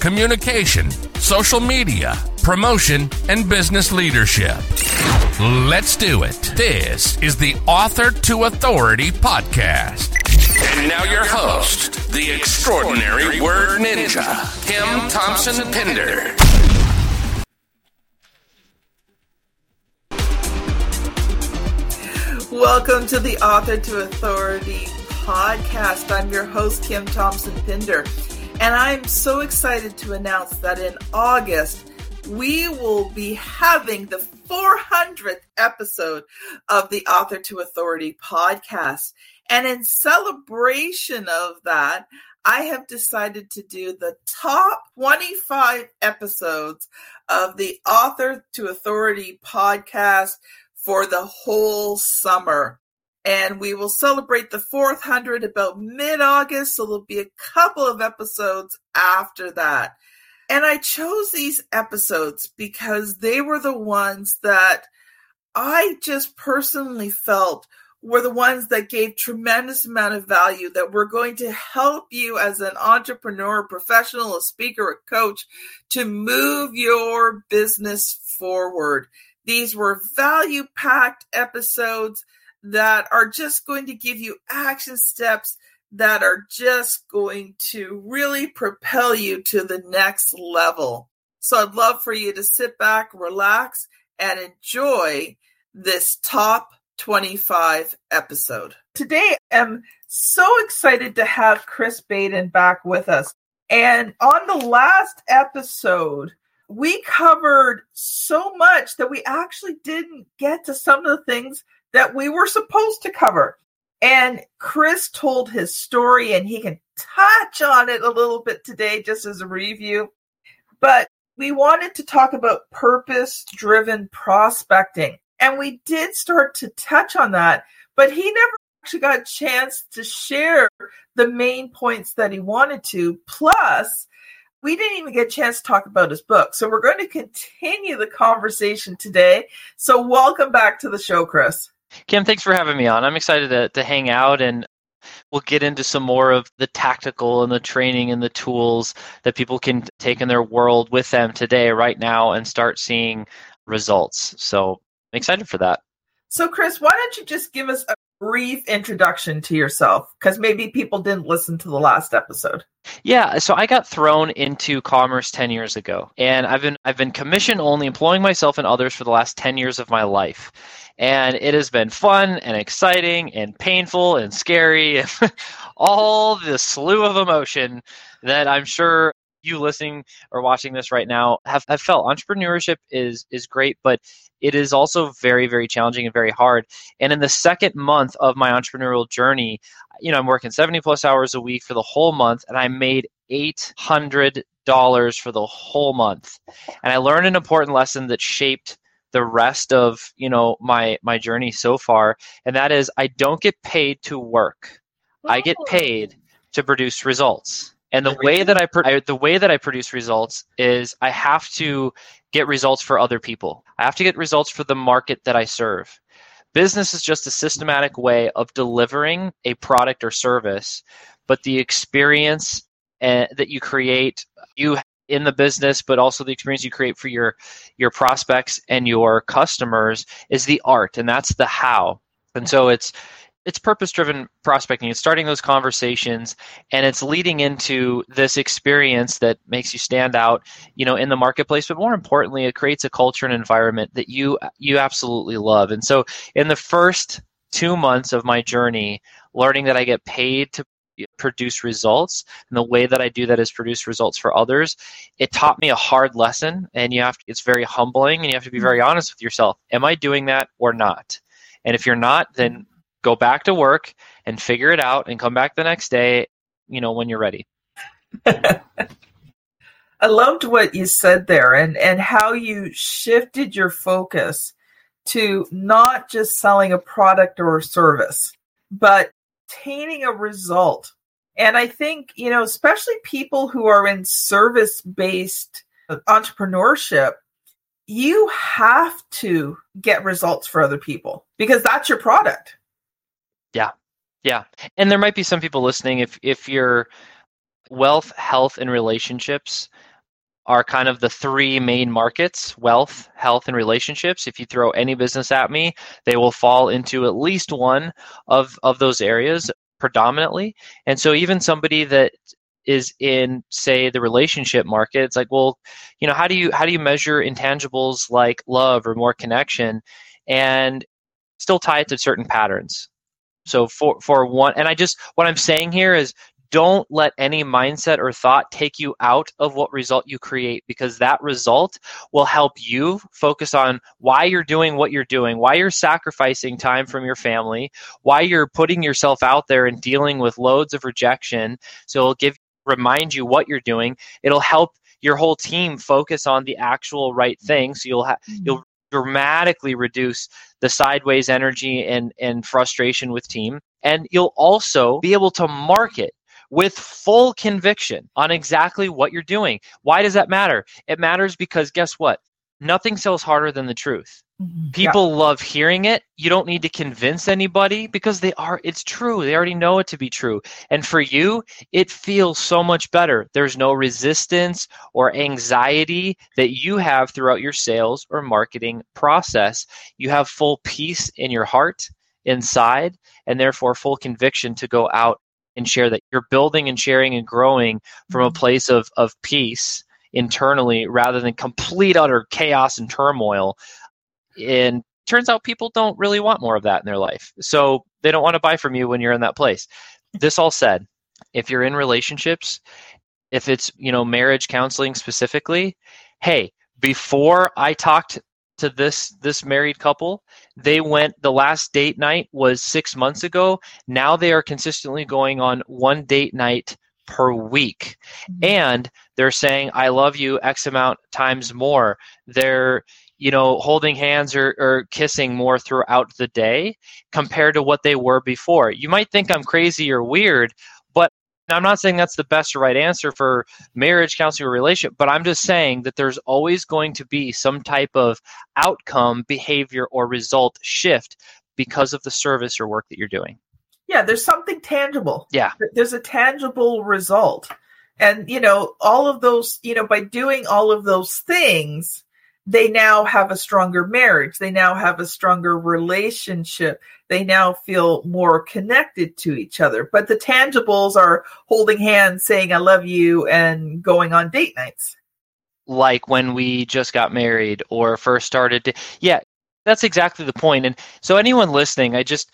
communication, social media, promotion, and business leadership. Let's do it. This is the Author to Authority podcast. And now your host, the extraordinary word ninja, Kim Thompson Pinder. Welcome to the Author to Authority podcast. I'm your host, Kim Thompson Pinder, and I'm so excited to announce that in August, we will be having the 400th episode of the Author to Authority podcast. And in celebration of that, I have decided to do the top 25 episodes of the Author to Authority podcast for the whole summer. And we will celebrate the 400 about mid August. So there'll be a couple of episodes after that. And I chose these episodes because they were the ones that I just personally felt were the ones that gave tremendous amount of value that were going to help you as an entrepreneur, professional, a speaker, a coach to move your business forward. These were value packed episodes that are just going to give you action steps that are just going to really propel you to the next level. So I'd love for you to sit back, relax, and enjoy this top 25 episode. Today, I'm so excited to have Chris Baden back with us. And on the last episode, we covered so much that we actually didn't get to some of the things that we were supposed to cover. And Chris told his story, and he can touch on it a little bit today just as a review. But we wanted to talk about purpose driven prospecting. And we did start to touch on that, but he never actually got a chance to share the main points that he wanted to. Plus, we didn't even get a chance to talk about his book. So we're going to continue the conversation today. So welcome back to the show, Chris. Kim, thanks for having me on. I'm excited to, to hang out and we'll get into some more of the tactical and the training and the tools that people can take in their world with them today, right now, and start seeing results. So I'm excited for that. So, Chris, why don't you just give us a brief introduction to yourself? Because maybe people didn't listen to the last episode. Yeah, so I got thrown into commerce 10 years ago, and I've been I've been commission only, employing myself and others for the last 10 years of my life. And it has been fun and exciting and painful and scary, and all the slew of emotion that I'm sure you listening or watching this right now have, have felt entrepreneurship is is great but it is also very very challenging and very hard. And in the second month of my entrepreneurial journey you know i'm working 70 plus hours a week for the whole month and i made 800 dollars for the whole month. And i learned an important lesson that shaped the rest of you know my my journey so far and that is i don't get paid to work. I get paid to produce results and the way that I, pro- I, the way that I produce results is I have to get results for other people. I have to get results for the market that I serve. Business is just a systematic way of delivering a product or service, but the experience uh, that you create, you in the business, but also the experience you create for your your prospects and your customers is the art, and that's the how. And so it's it's purpose driven prospecting. It's starting those conversations and it's leading into this experience that makes you stand out you know in the marketplace but more importantly it creates a culture and environment that you you absolutely love. And so in the first two months of my journey learning that i get paid to produce results and the way that i do that is produce results for others it taught me a hard lesson and you have to, it's very humbling and you have to be very mm-hmm. honest with yourself. Am i doing that or not? And if you're not then go back to work and figure it out and come back the next day, you know, when you're ready. I loved what you said there and, and how you shifted your focus to not just selling a product or a service, but attaining a result. And I think, you know, especially people who are in service based entrepreneurship, you have to get results for other people because that's your product. Yeah. Yeah. And there might be some people listening if if your wealth, health and relationships are kind of the three main markets wealth, health, and relationships. If you throw any business at me, they will fall into at least one of, of those areas predominantly. And so, even somebody that is in say the relationship market it's like well you know how do you how do you measure intangibles like love or more connection and still tie it to certain patterns so for for one and i just what i'm saying here is don't let any mindset or thought take you out of what result you create because that result will help you focus on why you're doing what you're doing, why you're sacrificing time from your family, why you're putting yourself out there and dealing with loads of rejection. So it'll give remind you what you're doing. It'll help your whole team focus on the actual right thing so you'll have mm-hmm. you'll dramatically reduce the sideways energy and and frustration with team and you'll also be able to market with full conviction on exactly what you're doing. Why does that matter? It matters because guess what? Nothing sells harder than the truth. Mm-hmm. People yeah. love hearing it. You don't need to convince anybody because they are it's true. They already know it to be true. And for you, it feels so much better. There's no resistance or anxiety that you have throughout your sales or marketing process. You have full peace in your heart inside and therefore full conviction to go out and share that you're building and sharing and growing from a mm-hmm. place of, of peace internally rather than complete utter chaos and turmoil and turns out people don't really want more of that in their life. So they don't want to buy from you when you're in that place. This all said if you're in relationships if it's you know marriage counseling specifically hey before i talked to this this married couple they went the last date night was six months ago. Now they are consistently going on one date night per week. Mm-hmm. and they're saying i love you x amount times more. They're you know holding hands or, or kissing more throughout the day compared to what they were before you might think i'm crazy or weird but I'm not saying that's the best or right answer for marriage, counseling, or relationship, but I'm just saying that there's always going to be some type of outcome, behavior, or result shift because of the service or work that you're doing. Yeah, there's something tangible. Yeah. There's a tangible result. And, you know, all of those, you know, by doing all of those things, they now have a stronger marriage. They now have a stronger relationship. They now feel more connected to each other. But the tangibles are holding hands, saying, I love you, and going on date nights. Like when we just got married or first started. To, yeah, that's exactly the point. And so, anyone listening, I just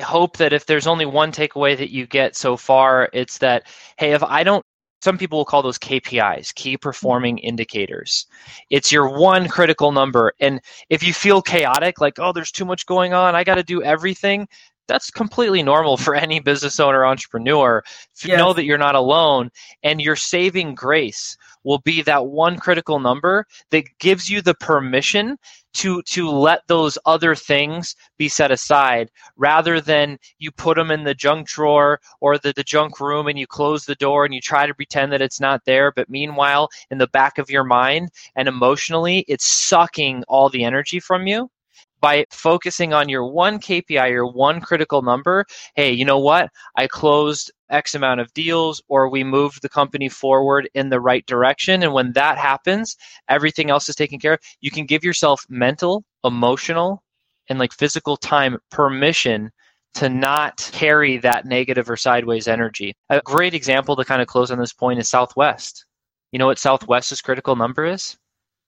hope that if there's only one takeaway that you get so far, it's that, hey, if I don't some people will call those KPIs, key performing mm-hmm. indicators. It's your one critical number. And if you feel chaotic, like, oh, there's too much going on, I got to do everything, that's completely normal for any business owner, entrepreneur. Yes. Know that you're not alone and your saving grace will be that one critical number that gives you the permission to to let those other things be set aside rather than you put them in the junk drawer or the, the junk room and you close the door and you try to pretend that it's not there but meanwhile in the back of your mind and emotionally it's sucking all the energy from you by focusing on your one KPI, your one critical number, hey, you know what? I closed X amount of deals or we moved the company forward in the right direction. And when that happens, everything else is taken care of. You can give yourself mental, emotional, and like physical time permission to not carry that negative or sideways energy. A great example to kind of close on this point is Southwest. You know what Southwest's critical number is?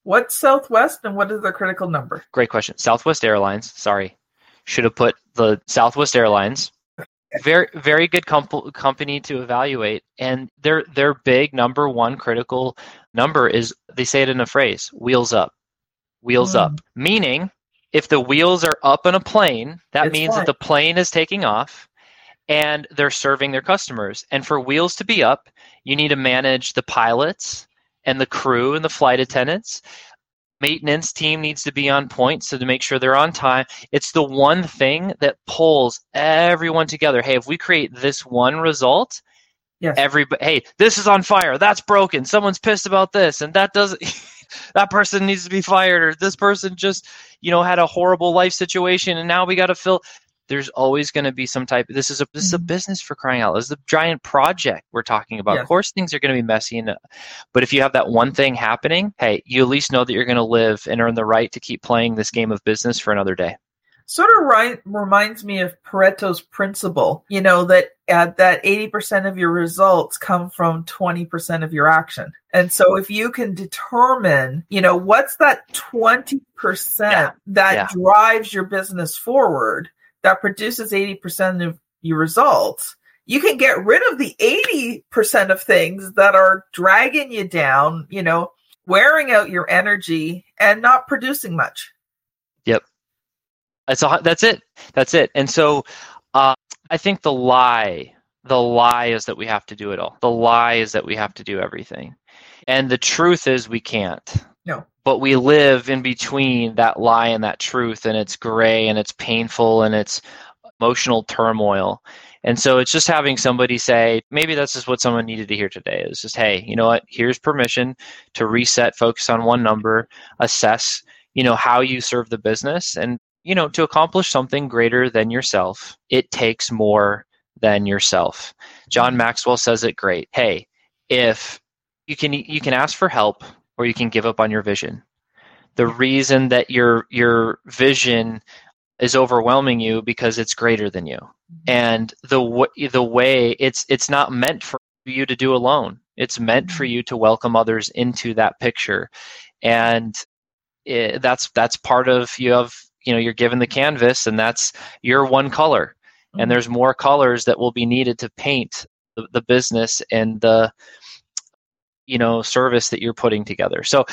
What's Southwest and what is the critical number? Great question. Southwest Airlines. Sorry, should have put the Southwest Airlines. Very, very good comp- company to evaluate, and their their big number one critical number is they say it in a phrase: "Wheels up, wheels mm. up." Meaning, if the wheels are up in a plane, that it's means fine. that the plane is taking off, and they're serving their customers. And for wheels to be up, you need to manage the pilots, and the crew and the flight attendants. Maintenance team needs to be on point so to make sure they're on time. It's the one thing that pulls everyone together. Hey if we create this one result yes. everybody hey this is on fire. That's broken. Someone's pissed about this and that doesn't that person needs to be fired or this person just you know had a horrible life situation and now we got to fill there's always going to be some type this is a this is a mm-hmm. business for crying out loud. This is a giant project we're talking about. Of course things are going to be messy and but if you have that one thing happening, hey, you at least know that you're going to live and earn the right to keep playing this game of business for another day. Sort of right reminds me of Pareto's principle, you know, that uh, that 80% of your results come from 20% of your action. And so if you can determine, you know, what's that 20% yeah. that yeah. drives your business forward, that produces 80% of your results, you can get rid of the 80% of things that are dragging you down, you know, wearing out your energy and not producing much. Yep. That's a, that's it. That's it. And so uh, I think the lie, the lie is that we have to do it all. The lie is that we have to do everything. And the truth is we can't. No. But we live in between that lie and that truth and it's gray and it's painful and it's emotional turmoil. And so it's just having somebody say maybe that's just what someone needed to hear today. Is just hey you know what? Here's permission to reset focus on one number assess you know how you serve the business and you know to accomplish something greater than yourself it takes more than yourself. John mm-hmm. maxwell says it great. Hey if you can you can ask for help or you can give up on your vision. The reason that your your vision is overwhelming you because it's greater than you. Mm-hmm. And the the way it's it's not meant for you to do alone. It's meant for mm-hmm. you to welcome others into that picture. And it, that's that's part of you have you know you're given the canvas and that's your one color and mm-hmm. there's more colors that will be needed to paint the, the business and the you know service that you're putting together. So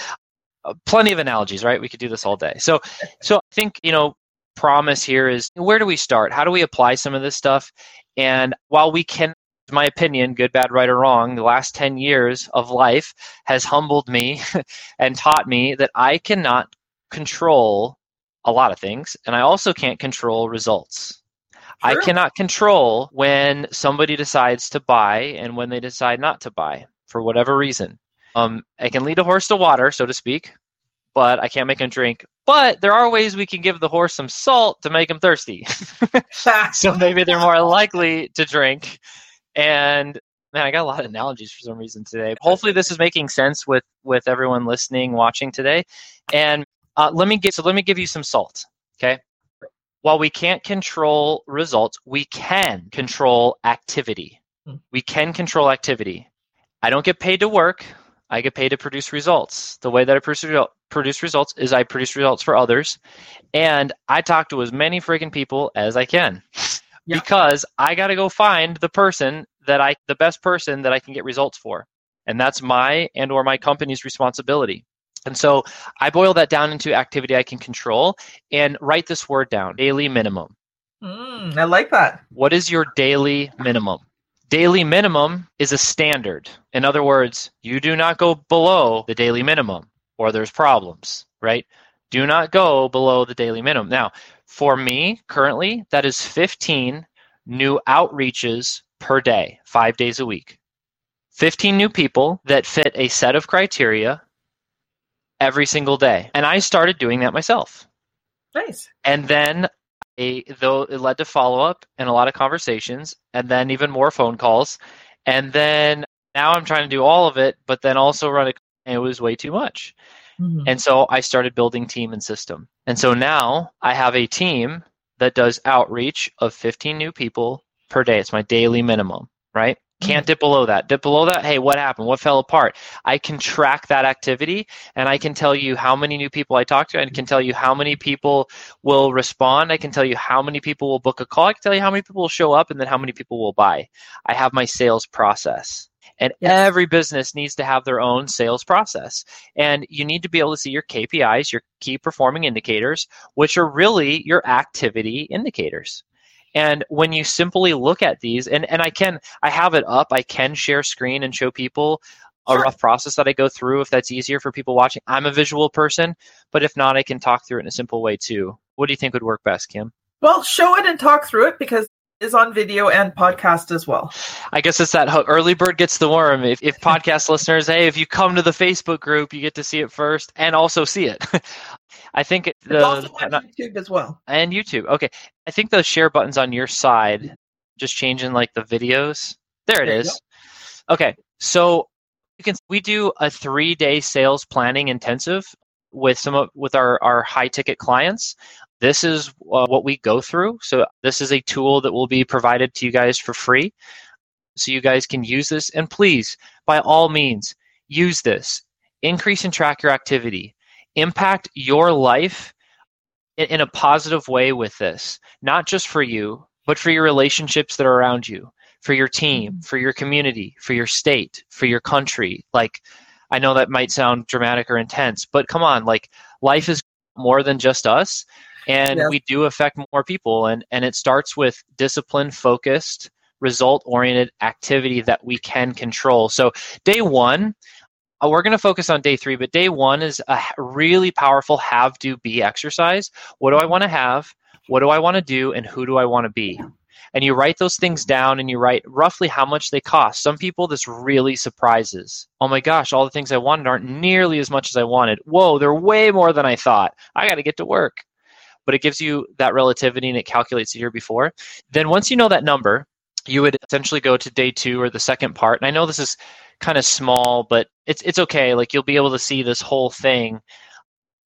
uh, plenty of analogies right? We could do this all day. So so i think you know promise here is where do we start? How do we apply some of this stuff? And while we can my opinion good bad right or wrong the last 10 years of life has humbled me and taught me that i cannot control a lot of things and i also can't control results. Sure. I cannot control when somebody decides to buy and when they decide not to buy for whatever reason. Um, I can lead a horse to water, so to speak, but I can't make him drink. But there are ways we can give the horse some salt to make him thirsty. so maybe they're more likely to drink. And man, I got a lot of analogies for some reason today. Hopefully, this is making sense with with everyone listening, watching today. And uh, let me give so let me give you some salt. Okay. While we can't control results, we can control activity. Hmm. We can control activity. I don't get paid to work. I get paid to produce results. The way that I produce, produce results is I produce results for others, and I talk to as many freaking people as I can yeah. because I got to go find the person that I, the best person that I can get results for, and that's my and or my company's responsibility. And so I boil that down into activity I can control and write this word down: daily minimum. Mm, I like that. What is your daily minimum? Daily minimum is a standard. In other words, you do not go below the daily minimum or there's problems, right? Do not go below the daily minimum. Now, for me, currently, that is 15 new outreaches per day, five days a week. 15 new people that fit a set of criteria every single day. And I started doing that myself. Nice. And then a, though it led to follow up and a lot of conversations, and then even more phone calls, and then now I'm trying to do all of it, but then also run it. it was way too much, mm-hmm. and so I started building team and system, and so now I have a team that does outreach of 15 new people per day. It's my daily minimum, right? Can't dip below that. Dip below that, hey, what happened? What fell apart? I can track that activity and I can tell you how many new people I talked to. I can tell you how many people will respond. I can tell you how many people will book a call. I can tell you how many people will show up and then how many people will buy. I have my sales process. And yes. every business needs to have their own sales process. And you need to be able to see your KPIs, your key performing indicators, which are really your activity indicators. And when you simply look at these, and, and I can, I have it up, I can share screen and show people a rough process that I go through if that's easier for people watching. I'm a visual person, but if not, I can talk through it in a simple way too. What do you think would work best, Kim? Well, show it and talk through it because is on video and podcast as well. I guess it's that early bird gets the worm. If, if podcast listeners, hey, if you come to the Facebook group, you get to see it first and also see it. I think It's the also on YouTube as well. and YouTube. Okay, I think those share buttons on your side, just changing like the videos. There it There is. Okay, so you can we do a three day sales planning intensive with some of with our our high ticket clients. This is uh, what we go through. So this is a tool that will be provided to you guys for free, so you guys can use this. And please, by all means, use this. Increase and track your activity. Impact your life in, in a positive way with this, not just for you, but for your relationships that are around you, for your team, mm-hmm. for your community, for your state, for your country. Like, I know that might sound dramatic or intense, but come on, like, life is more than just us. And Yes. we do affect more people. And, and it starts with discipline focused, result oriented activity that we can control. So, day one, uh, we're going to focus on day three, but day one is a really powerful have do be exercise. What do I want to have? What do I want to do? And who do I want to be? And you write those things down and you write roughly how much they cost. Some people, this really surprises. Oh my gosh, all the things I wanted aren't nearly as much as I wanted. Whoa, they're way more than I thought. I got to get to work. But it gives you that relativity and it calculates the year before. Then once you know that number, you would essentially go to day two or the second part. And I know this is kind of small, but it's it's okay. Like you'll be able to see this whole thing,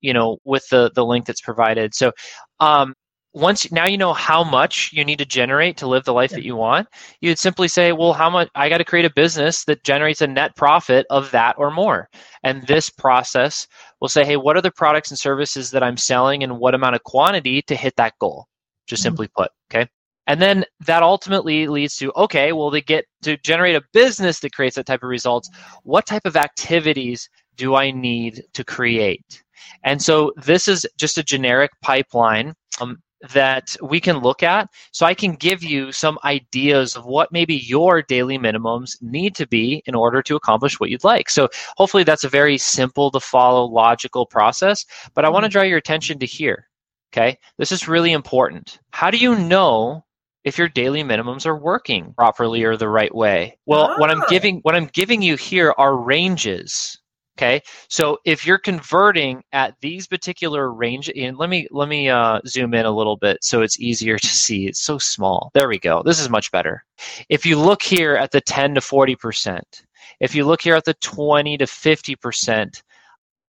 you know, with the the link that's provided. So um, once now you know how much you need to generate to live the life that you want, you'd simply say, well, how much I got to create a business that generates a net profit of that or more. And this process will say, hey, what are the products and services that I'm selling and what amount of quantity to hit that goal? Just Mhm. simply put, okay? And then that ultimately leads to okay, well, they get to generate a business that creates that type of results. What type of activities do I need to create? And so this is just a generic pipeline um, that we can look at. So I can give you some ideas of what maybe your daily minimums need to be in order to accomplish what you'd like. So hopefully that's a very simple to follow, logical process. But I want to draw your attention to here. Okay, this is really important. How do you know if your daily minimums are working properly or the right way? Well, what I'm Ah. giving what I'm giving you here are ranges. Okay, so if you're converting at these particular range, and let me let me uh, zoom in a little bit so it's easier to see. It's so small. There we go. This is much better. If you look here at the 10 to 40 percent, if you look here at the 20 to 50 percent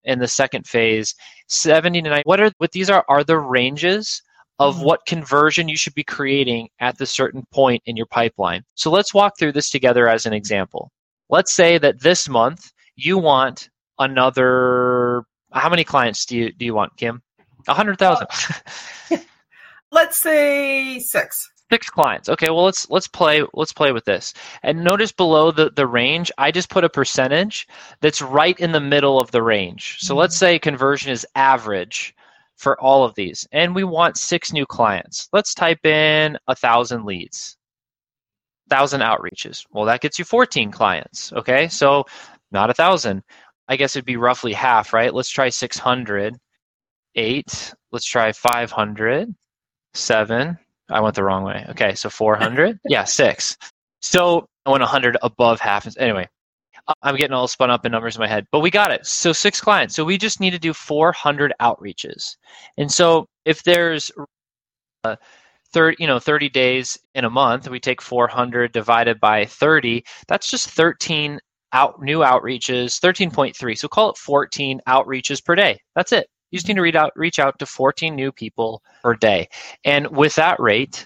in the second phase, 70 to 90. What are what these are are the ranges of Mhm. what conversion you should be creating at the certain point in your pipeline. So let's walk through this together as an example. Let's say that this month you want another how many clients do you do you want, Kim? A hundred thousand. Let's say six. Six clients. Okay, well let's let's play let's play with this. And notice below the, the range, I just put a percentage that's right in the middle of the range. So let's say conversion is average for all of these. And we want six new clients. Let's type in a thousand leads. Thousand outreaches. Well, that gets you 14 clients. Okay, so not a thousand. I guess it'd be roughly half, right? Let's try 600. Eight. Let's try 500. Seven. I went the wrong way. Okay, so 400. yeah, six. So I went 100 above half. Anyway, I'm getting all spun up in numbers in my head, but we got it. So six clients. So we just need to do 400 outreaches. And so if there's uh, 30, you know, 30 days in a month, we take 400 divided by 30. That's just 13 out new outreaches, 13.3. So call it 14 outreaches per day. That's it. You just need to read out, reach out to 14 new people per day. And with that rate,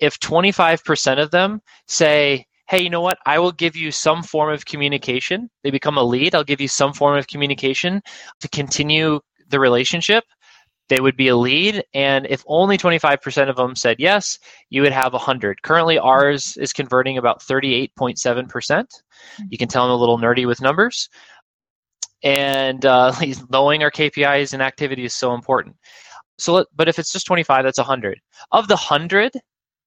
if 25% of them say, hey, you know what? I will give you some form of communication. They become a lead. I'll give you some form of communication to continue the relationship. They would be a lead. And if only 25% of them said yes, you would have 100. Currently, ours is converting about 38.7%. You can tell I'm a little nerdy with numbers. And uh, knowing our KPIs and activity is so important. So, but if it's just 25, that's 100. Of the 100,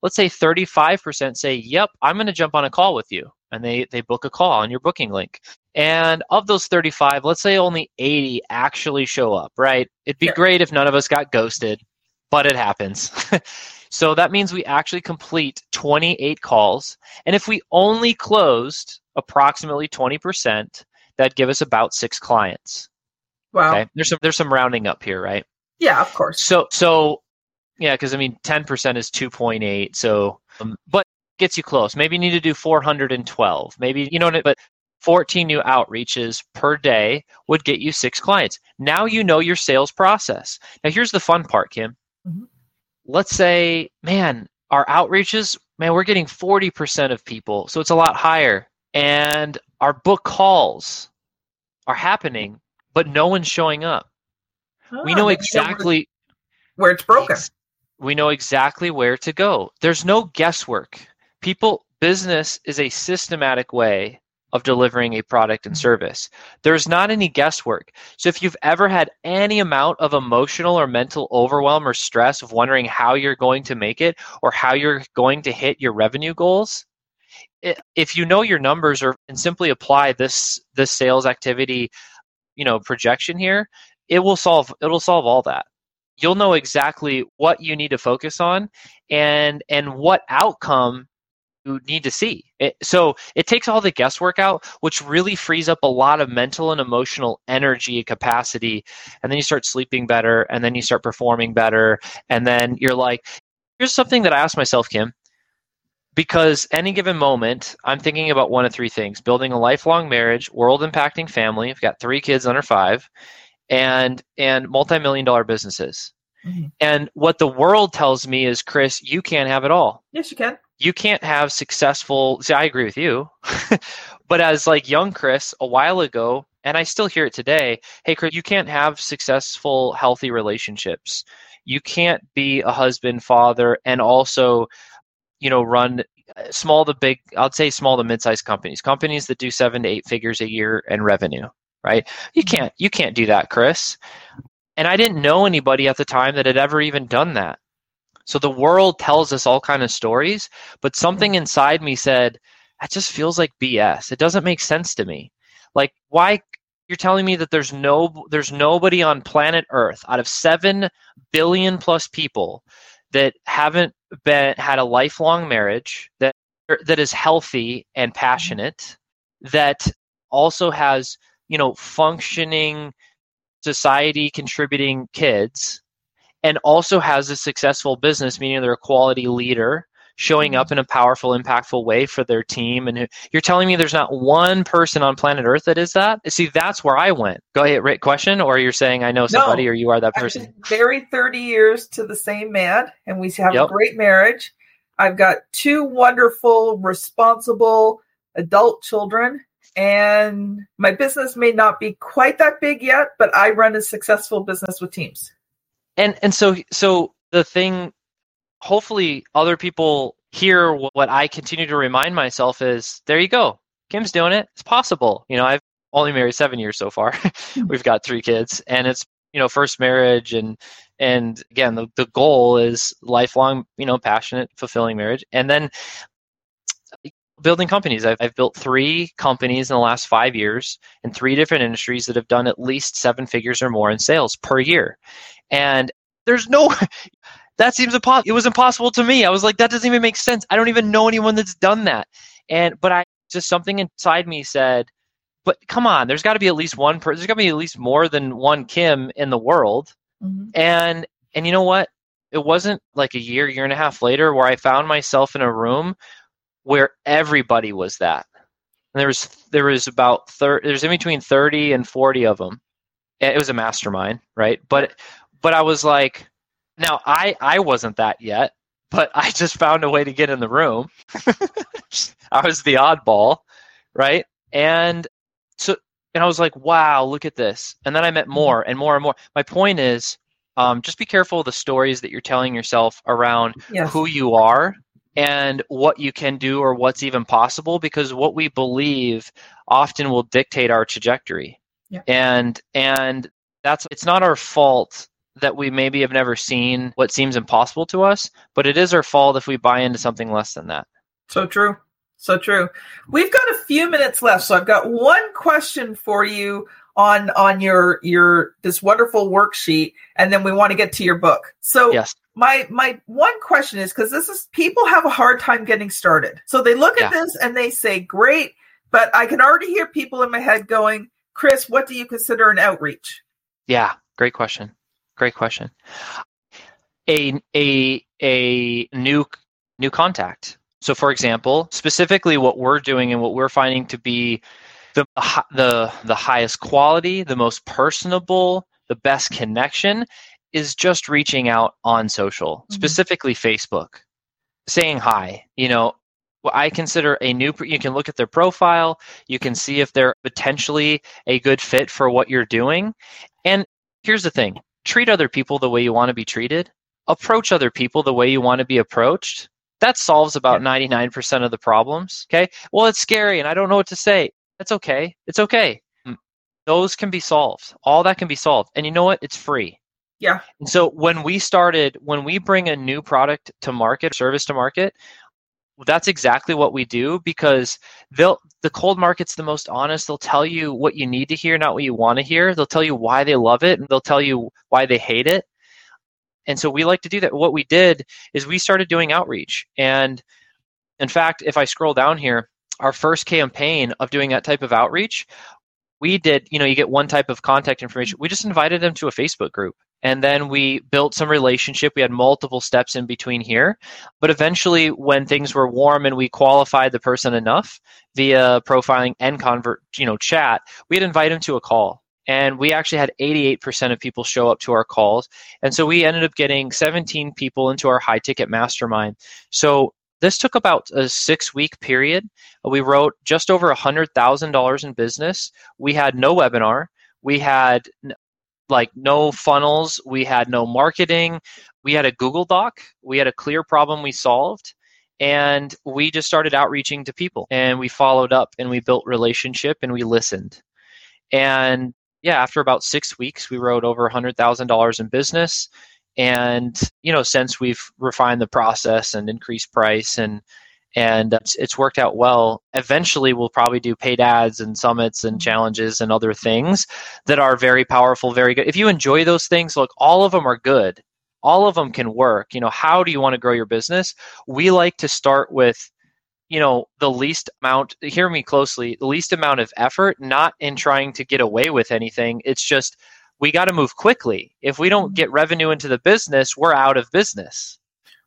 let's say 35% say, "Yep, I'm going to jump on a call with you," and they they book a call on your booking link. And of those 35, let's say only 80 actually show up, right? It'd be Sure. great if none of us got ghosted, but it happens. so that means we actually complete 28 calls. And if we only closed approximately 20%, that'd give us about six clients. Wow. Okay. There's some there's some rounding up here, right? Yeah, of course. So so yeah, because I mean 10% is 2.8. So um, but gets you close. Maybe you need to do 412. Maybe you know what I- but 14 new outreaches per day would get you six clients. Now you know your sales process. Now here's the fun part, Kim. Mhm. Let's say, man, our outreaches, man, we're getting 40% of people. So it's a lot higher. And our book calls are happening, but no one's showing up. we Ah, know then you where- exactly where it's broken. Ex- we know exactly where to go. There's no guesswork. People business is a systematic way of delivering a product and service. There's not any guesswork. So if you've ever had any amount of emotional or mental overwhelm or stress of wondering how you're going to make it or how you're going to hit your revenue goals, if you know your numbers or and simply apply this this sales activity, you know, projection here, it will solve it'll solve all that you'll know exactly what you need to focus on and and what outcome you need to see. It, so it takes all the guesswork out which really frees up a lot of mental and emotional energy capacity. And then you start sleeping better and then you start performing better and then you're like here's something that i asked myself kim because any given moment i'm thinking about one of three things building a lifelong marriage world impacting family i've got three kids under five and and multi-million dollar businesses. Mhm. and what the world tells me is chris you can't have it all. Yes, you can. you can't have successful see i agree with you but as like young chris a while ago and i still hear it today hey chris you can't have successful healthy relationships. You can't be a husband father and also you know run uh, small to big i'd say small to mid-sized companies. Companies that do seven to eight figures a year in revenue right? You mm-hmm. can't you can't do that chris. And i didn't know anybody at the time that had ever even done that. So the world tells us all kind of stories but something mm-hmm. inside me said that just feels like bs it doesn't make sense to me. Like why you're telling me that there's no there's nobody on planet earth out of 7 billion plus people that haven't been had a lifelong marriage that that is healthy and mm-hmm. passionate that also has you know functioning society contributing kids and also has a successful business meaning they're a quality leader showing up mm-hmm. in a powerful impactful way for their team. And you're telling me there's not one person on planet earth that is that? See that's where i went. Go ahead Rick, question or you're saying i know somebody or you are that person? married 30 years to the same man, and we have Yep. a great marriage. I've got two wonderful, responsible adult children, and my business may not be quite that big yet, but I run a successful business with teams. and and so so the thing hopefully other people hear what i continue to remind myself is there you go. Kim's doing it. It's possible. You know i've only married seven years so far. Hmm. We've got three kids and it's you know first marriage and and again the, the goal is lifelong you know passionate fulfilling marriage. And then building companies. I've, I've built three companies in the last five years in three different industries that have done at least seven figures or more in sales per year. And there's no that seems impossible it was impossible to me. I was like that doesn't even make sense. I don't even know anyone that's done that. And but i just something inside me said but come on there's got to be at least one person there's got to be at least more than one kim in the world. Mm-hmm. And and you know what? It wasn't like a year year and a half later where i found myself in a room where everybody was that. And there was there was about 30 there's in between 30 and 40 of them it was a mastermind right? But but i was like now i i wasn't that yet but i just found a way to get in the room. I was the oddball right? And so and i was like wow look at this. And then i met more and more and more. My point is um, just be careful of the stories that you're telling yourself around Yes. who you are and what you can do or what's even possible because what we believe often will dictate our trajectory Yeah. and and that's it's not our fault that we maybe have never seen what seems impossible to us but it is our fault if we buy into something less than that So true. So true. We've got a few minutes left, so I've got one question for you on on your your this wonderful worksheet, and then we want to get to your book. So yes. My my one question is because this is people have a hard time getting started. So they look at Yeah. this and they say, "Great," but I can already hear people in my head going, "Chris, what do you consider an outreach?" Yeah, great question. Great question. A a a new new contact. So for example, specifically what we're doing and what we're finding to be the the the highest quality, the most personable, the best connection is just reaching out on social, Mhm. specifically Facebook. Saying hi, you know, I consider a new you can look at their profile, you can see if they're potentially a good fit for what you're doing. And here's the thing treat other people the way you want to be treated, approach other people the way you want to be approached. That solves about 99% of the problems. Okay. Well, it's scary and I don't know what to say. That's okay. It's okay. Mm. Those can be solved. All that can be solved. And you know what? It's free. Yeah. And so when we started, when we bring a new product to market, service to market, that's exactly what we do because they'll the cold market's the most honest. They'll tell you what you need to hear not what you want to hear. They'll tell you why they love it and they'll tell you why they hate it. And so we like to do that. What we did is we started doing outreach. And in fact if i scroll down here our first campaign of doing that type of outreach we did you know you get one type of contact information. We just invited them to a facebook group and then we built some relationship. We had multiple steps in between here. But eventually when things were warm and we qualified the person enough via profiling and convert you know chat we'd invite them to a call. And we actually had 88% of people show up to our calls. And so we ended up getting 17 people into our high ticket mastermind. So this took about a six week period. We wrote just over $100000 in business. We had no webinar. We had like no funnels we had no marketing we had a google doc we had a clear problem we solved and we just started outreaching to people and we followed up and we built relationship and we listened. And yeah after about six weeks we wrote over $100000 in business and you know since we've refined the process and increased price and and it's, it's worked out well. Eventually we'll probably do paid ads and summits and challenges and other things that are very powerful very good. If you enjoy those things look all of them are good. All of them can work. You know how do you want to grow your business? We like to start with you know the least amount hear me closely the least amount of effort not in trying to get away with anything. It's just we got to move quickly. If we don't mm-hmm. get revenue into the business we're out of business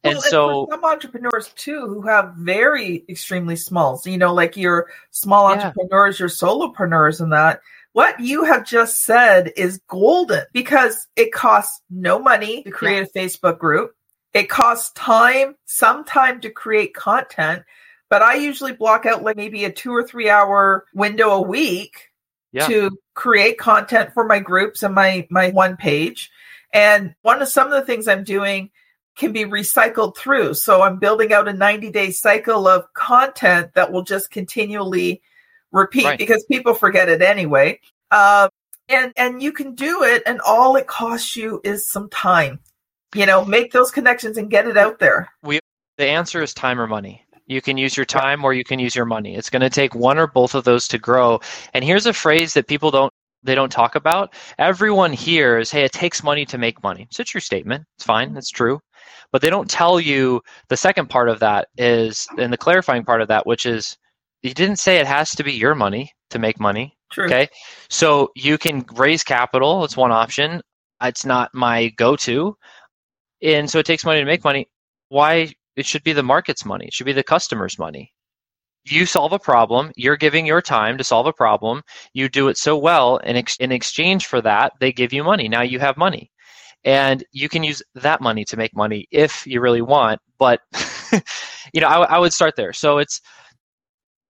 and Well, so some entrepreneurs too who have very extremely small, so you know, like your small Yeah. entrepreneurs, your solopreneurs, and that. What you have just said is golden because it costs no money to create a Facebook group. It costs time, some time to create content, but I usually block out like maybe a two or three hour window a week Yeah. to create content for my groups and my my one page. And one of some of the things I'm doing can be recycled through. So I'm building out a 90 day cycle of content that will just continually repeat Right. because people forget it anyway. Um, and and you can do it, and all it costs you is some time. You know, make those connections and get it out there. We the answer is time or money. You can use your time or you can use your money. It's going to take one or both of those to grow. And here's a phrase that people don't they don't talk about. Everyone hears, "Hey, it takes money to make money." It's a true statement. It's fine. It's true. But they don't tell you the second part of that is and the clarifying part of that, which is you didn't say it has to be your money to make money. True. Okay. So you can raise capital. It's one option. It's not my go to. And so it takes money to make money. Why? It should be the market's money. It should be the customer's money. You solve a problem. You're giving your time to solve a problem. You do it so well. And ex- in exchange for that, they give you money. Now you have money. And you can use that money to make money if you really want. But, you know, I, I would start there. So it's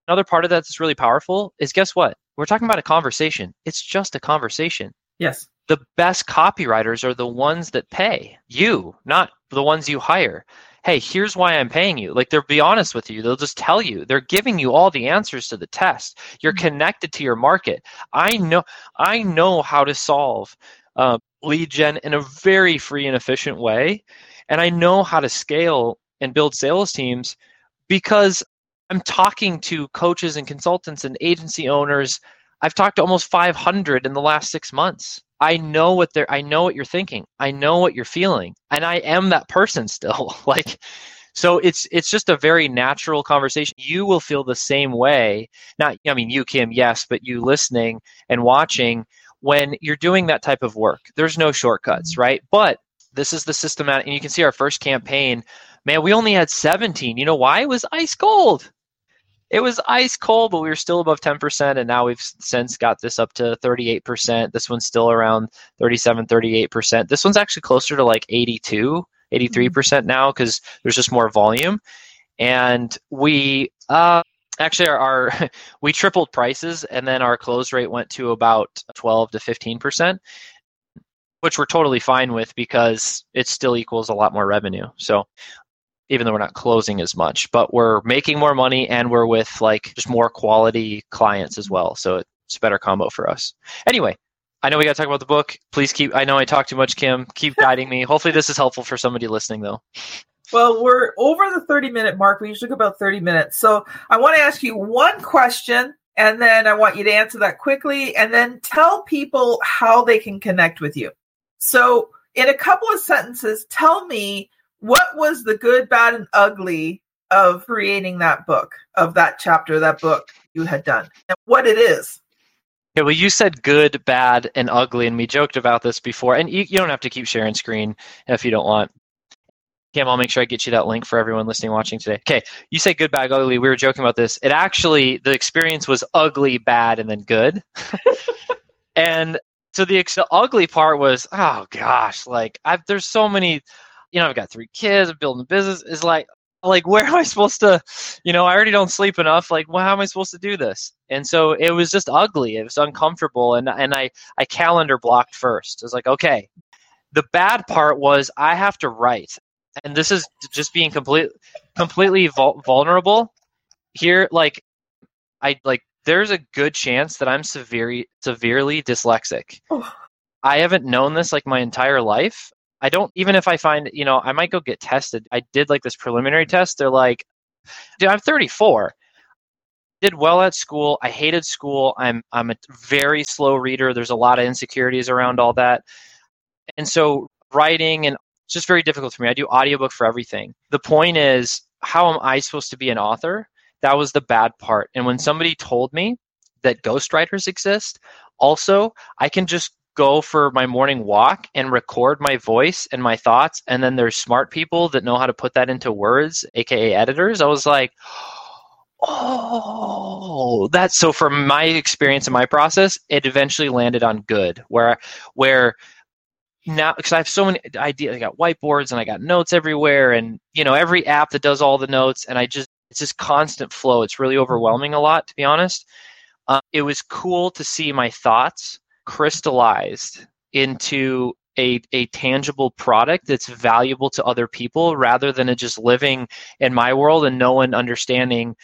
another part of that that's really powerful is guess what? We're talking about a conversation. It's just a conversation. Yes. The best copywriters are the ones that pay you, not the ones you hire. Hey, here's why I'm paying you. Like they'll be honest with you. They'll just tell you. They're giving you all the answers to the test. You're mm-hmm. connected to your market. I know. I know how to solve uh, lead gen in a very free and efficient way, and I know how to scale and build sales teams because I'm talking to coaches and consultants and agency owners. I've talked to almost 500 in the last six months. I know what they're, I know what you're thinking. I know what you're feeling. And I am that person still. like, so it's it's just a very natural conversation. You will feel the same way. Not I mean you Kim, yes, but you listening and watching when you're doing that type of work. There's no shortcuts, right? But this is the systematic and you can see our first campaign, man, we only had 17. You know why? It was ice cold it was ice cold, but we were still above 10%. And now we've since got this up to 38%. This one's still around 37, 38%. This one's actually closer to like 82, 83% now because there's just more volume. And we, uh, actually our, our we tripled prices and then our close rate went to about 12 to 15% which we're totally fine with because it still equals a lot more revenue so even though we're not closing as much, but we're making more money and we're with like just more quality clients as well. So it's a better combo for us. Anyway, I know we got to talk about the book. Please keep, I know I talk too much, Kim. Keep guiding me. Hopefully, this is helpful for somebody listening, though. Well, we're over the 30 minute mark. We usually go about 30 minutes. So I want to ask you one question and then I want you to answer that quickly and then tell people how they can connect with you. So, in a couple of sentences, tell me what was the good, bad, and ugly of creating that book, of that chapter, that book you had done, and what it is? Yeah, well, you said good, bad, and ugly, and we joked about this before. And you, you don't have to keep sharing screen if you don't want. Cam, I'll make sure I get you that link for everyone listening, watching today. Okay, you say good, bad, ugly. We were joking about this. It actually, the experience was ugly, bad, and then good. and so the, the ugly part was, oh gosh, like I've, there's so many you know, I've got three kids, I'm building a business. Is like, like where am I supposed to, you know, I already don't sleep enough. Like, well, how am I supposed to do this? And so it was just ugly. It was uncomfortable, and and I I calendar blocked first. I was like, okay. The bad part was I have to write, and this is just being complete, completely vul- vulnerable. Here, like, I like. There's a good chance that I'm severely severely dyslexic. Oh. I haven't known this like my entire life. I don't even if I find, you know, I might go get tested. I did like this preliminary test. They're like, dude, I'm 34. Did well at school. I hated school. I'm I'm a very slow reader. There's a lot of insecurities around all that. And so writing and it's just very difficult for me. I do audiobook for everything. The point is, how am I supposed to be an author? That was the bad part. And when somebody told me that ghostwriters exist, also, I can just go for my morning walk and record my voice and my thoughts and then there's smart people that know how to put that into words aka editors i was like oh that's so from my experience and my process it eventually landed on good where where now because i have so many ideas i got whiteboards and i got notes everywhere and you know every app that does all the notes and i just it's just constant flow. It's really overwhelming a lot to be honest. Uh, it was cool to see my thoughts crystallized into a, a tangible product that's valuable to other people rather than it just living in my world and no one understanding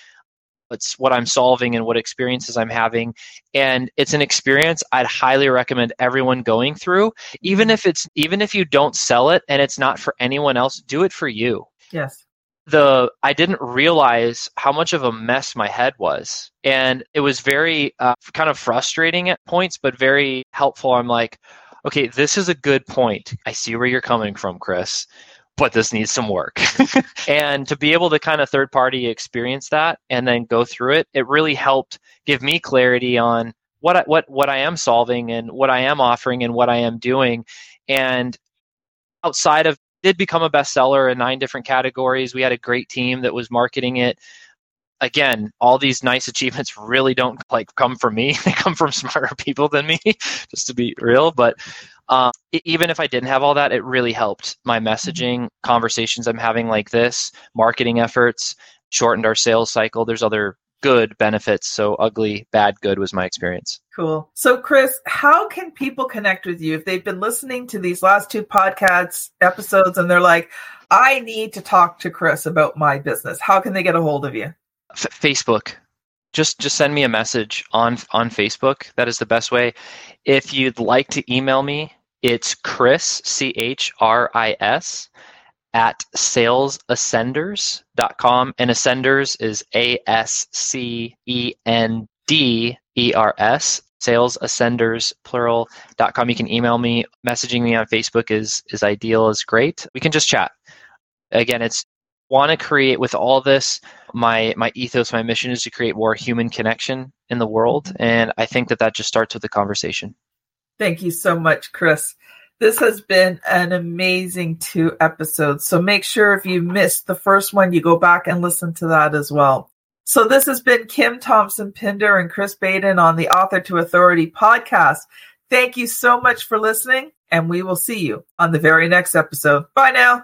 what's what I'm solving and what experiences I'm having. And it's an experience I'd highly recommend everyone going through. Even if it's even if you don't sell it and it's not for anyone else, do it for you. Yes the I didn't realize how much of a mess my head was, and it was very uh, kind of frustrating at points, but very helpful. I'm like, okay, this is a good point. I see where you're coming from, Chris, but this needs some work. and to be able to kind of third party experience that and then go through it, it really helped give me clarity on what I, what what I am solving and what I am offering and what I am doing. And outside of did become a bestseller in nine different categories. We had a great team that was marketing it. Again, all these nice achievements really don't like come from me. they come from smarter people than me, just to be real. But uh, even if I didn't have all that, it really helped my messaging, conversations I'm having like this, marketing efforts, shortened our sales cycle. There's other good benefits. So ugly, bad, good was my experience. Cool. So, Chris, how can people connect with you if they've been listening to these last two podcasts episodes and they're like, I need to talk to Chris about my business? How can they get a hold of you? F- Facebook. Just just send me a message on on Facebook. That is the best way. If you'd like to email me, it's Chris C H R I S at salesascenders.com. And Ascenders is A S C E N D E R S. Salesascenders plural.com. You can email me. Messaging me on Facebook is is ideal, is great. We can just chat. Again, it's want to create with all this my my ethos my mission is to create more human connection in the world and i think that that just starts with the conversation. Thank you so much chris. This has been an amazing two episodes so make sure if you missed the first one you go back and listen to that as well. So this has been kim thompson pinder and chris baden on the author to authority podcast. Thank you so much for listening and we will see you on the very next episode. Bye now